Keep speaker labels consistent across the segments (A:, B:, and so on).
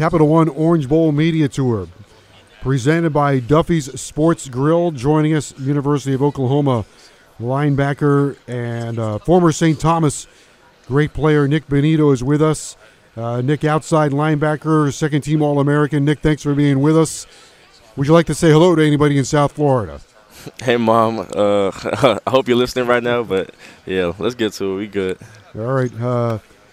A: Capital One Orange Bowl Media Tour, presented by Duffy's Sports Grill. Joining us, University of Oklahoma linebacker and uh, former St. Thomas great player Nick Bonitto is with us. Uh, Nik, outside linebacker, second team All American. Nick, thanks for being with us. Would you like to say hello to anybody in South Florida?
B: Hey, Mom. Uh, I hope you're listening right now, but yeah, let's get to it. We good.
A: All right.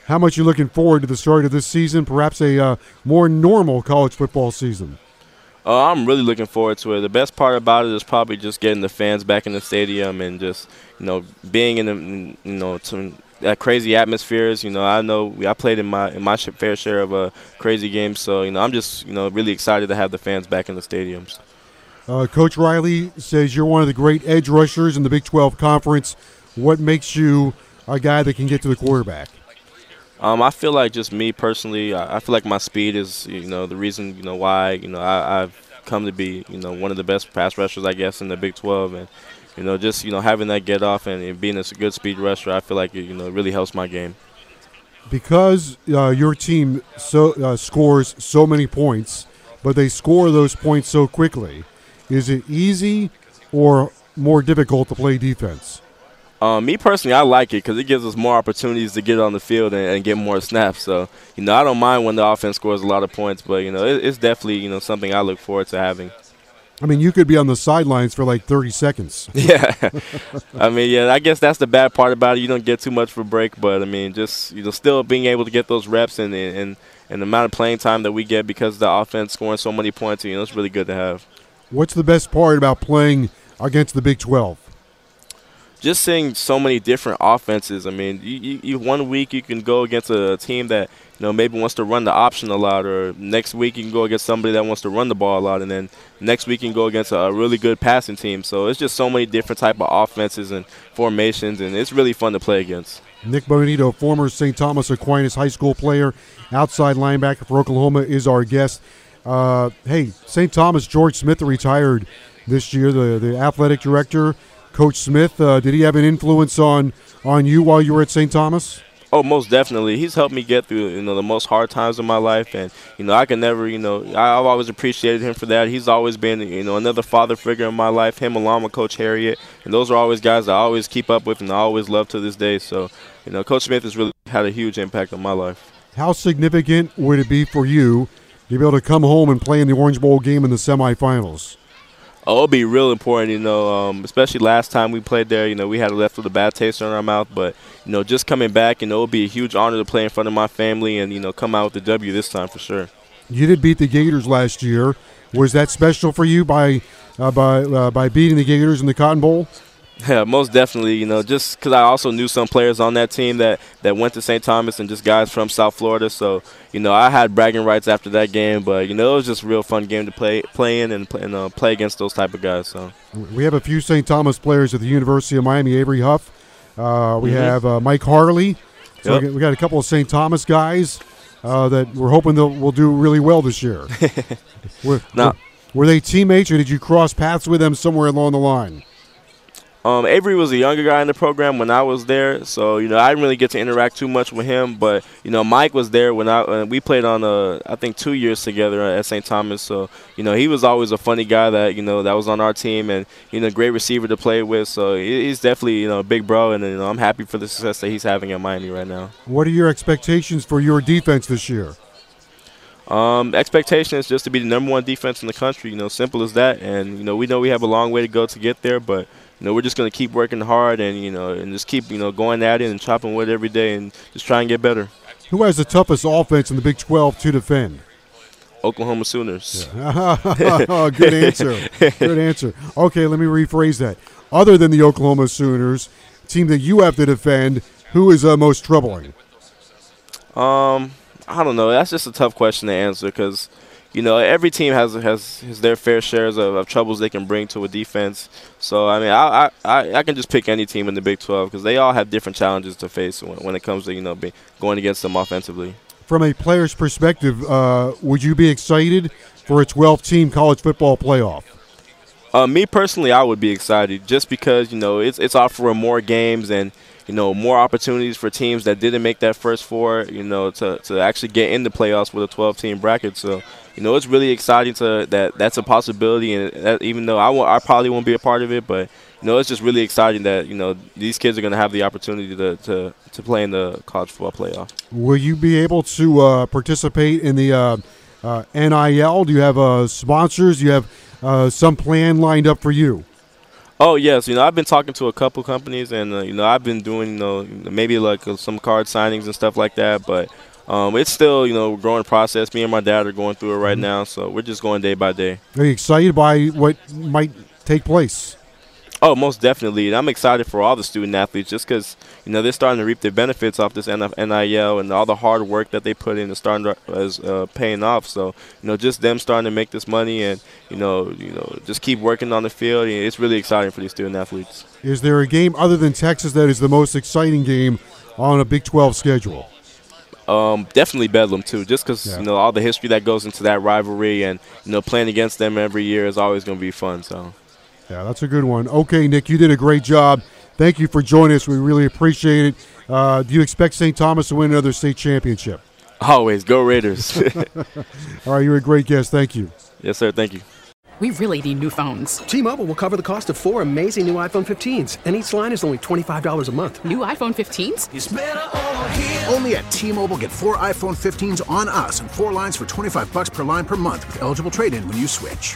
A: How much you're looking forward to the start of this season? Perhaps a uh, more normal college football season.
B: Uh, I'm really looking forward to it. The best part about it is probably just getting the fans back in the stadium and just you know being in the you know some that crazy atmospheres. You know, I know I played in my in my fair share of uh, crazy games, so you know I'm just you know really excited to have the fans back in the stadiums.
A: Uh, Coach Riley says you're one of the great edge rushers in the Big 12 Conference. What makes you a guy that can get to the quarterback?
B: Um, I feel like just me personally, I, feel like my speed is, you know, the reason, you know, why, you know, I, I've come to be, you know, one of the best pass rushers, I guess, in the Big 12. And, you know, just, you know, having that get off and, and being a good speed rusher, I feel like, it, you know, really helps my game.
A: Because uh, your team so uh, scores so many points, but they score those points so quickly, is it easy or more difficult to play defense?
B: Um, me personally, I like it because it gives us more opportunities to get on the field and, and, get more snaps. So, you know, I don't mind when the offense scores a lot of points, but you know, it, it's definitely you know something I look forward to having.
A: I mean, you could be on the sidelines for like 30 seconds.
B: Yeah, I mean, yeah, I guess that's the bad part about it. You don't get too much for break, but I mean, just you know, still being able to get those reps and and and the amount of playing time that we get because the offense scoring so many points, you know, it's really good to have.
A: What's the best part about playing against the Big 12?
B: Just seeing so many different offenses. I mean, you, you, you, one week you can go against a team that you know maybe wants to run the option a lot, or next week you can go against somebody that wants to run the ball a lot, and then next week you can go against a really good passing team. So it's just so many different type of offenses and formations, and it's really fun to play against.
A: Nick Bonitto, former St. Thomas Aquinas High School player, outside linebacker for Oklahoma, is our guest. Uh, hey, St. Thomas George Smith retired this year, the the athletic director. Coach Smith, uh, did he have an influence on on you while you were at St. Thomas?
B: Oh, most definitely. He's helped me get through, you know, the most hard times of my life, and you know, I can never, you know, I've always appreciated him for that. He's always been, you know, another father figure in my life. Him along with Coach Harriott, and those are always guys I always keep up with and I always love to this day. So, you know, Coach Smith has really had a huge impact on my life.
A: How significant would it be for you to be able to come home and play in the Orange Bowl game in the semifinals?
B: Oh, it'll be real important, you know, um, especially last time we played there. You know, we had left with a bad taste in our mouth, but you know, just coming back, you know, it'll be a huge honor to play in front of my family and you know, come out with the W this time for sure.
A: You did beat the Gators last year. Was that special for you by uh, by uh, by beating the Gators in the Cotton Bowl?
B: Yeah, most definitely. You know, just because I also knew some players on that team that, that went to St. Thomas and just guys from South Florida. So, you know, I had bragging rights after that game. But you know, it was just a real fun game to play play in and play, and, uh, play against those type of guys. So
A: we have a few St. Thomas players at the University of Miami. Avery Huff. Uh, we mm-hmm. have uh, Mike Harley. So yep. we got a couple of St. Thomas guys uh, that we're hoping that will do really well this year. were, were, were they teammates, or did you cross paths with them somewhere along the line?
B: Um, Avery was a younger guy in the program when I was there, so you know I didn't really get to interact too much with him. But you know Mike was there when I uh, we played on uh, I think two years together at St. Thomas. So you know he was always a funny guy that you know that was on our team and you know great receiver to play with. So he's definitely you know a big bro, and you know I'm happy for the success that he's having at Miami right now.
A: What are your expectations for your defense this year?
B: Um, expectation is just to be the number one defense in the country. You know, simple as that. And you know, we know we have a long way to go to get there, but you know, we're just going to keep working hard and you know, and just keep you know going at it and chopping wood every day and just try and get better.
A: Who has the toughest offense in the Big 12 to defend?
B: Oklahoma Sooners.
A: Yeah. Good answer. Good answer. Okay, let me rephrase that. Other than the Oklahoma Sooners, team that you have to defend, who is uh, most troubling?
B: Um, I don't know. That's just a tough question to answer because, you know, every team has has, has their fair shares of, of, troubles they can bring to a defense. So I mean, I I, I can just pick any team in the Big 12 because they all have different challenges to face when, when it comes to you know be, going against them offensively.
A: From a player's perspective, uh, would you be excited for a 12-team college football playoff?
B: Uh, me personally, I would be excited just because you know it's it's offering more games and you know, more opportunities for teams that didn't make that first four, you know, to, to actually get in the playoffs with a 12 team bracket. So, you know, it's really exciting to that that's a possibility. And that, even though I, I probably won't be a part of it, but, you know, it's just really exciting that, you know, these kids are going to have the opportunity to, to, to play in the college football playoff.
A: Will you be able to uh, participate in the uh, uh, NIL? Do you have uh, sponsors? Do you have uh, some plan lined up for you?
B: Oh yes, you know I've been talking to a couple companies, and uh, you know I've been doing you know maybe like uh, some card signings and stuff like that. But um, it's still you know growing process. Me and my dad are going through it right mm-hmm. now, so we're just going day by day.
A: Are you excited by what might take place?
B: Oh, most definitely. And I'm excited for all the student athletes just because, you know, they're starting to reap the benefits off this NIL and all the hard work that they put in is starting to, is uh, paying off. So, you know, just them starting to make this money and, you know, you know, just keep working on the field. It's really exciting for these student athletes.
A: Is there a game other than Texas that is the most exciting game on a Big 12 schedule?
B: Um, definitely Bedlam too, just because yeah. you know all the history that goes into that rivalry, and you know playing against them every year is always going to be fun. So
A: yeah, that's a good one. Okay, Nick, you did a great job. Thank you for joining us. We really appreciate it. Uh, do you expect St. Thomas to win another state championship?
B: Always. Go Raiders.
A: All right, you're a great guest. Thank you.
B: Yes, sir. Thank you.
C: We really need new phones.
D: T Mobile will cover the cost of four amazing new iPhone 15s, and each line is only $25 a month.
C: New iPhone 15s?
E: Only at T Mobile get four iPhone 15s on us and four lines for 25 bucks per line per month with eligible trade in when you switch.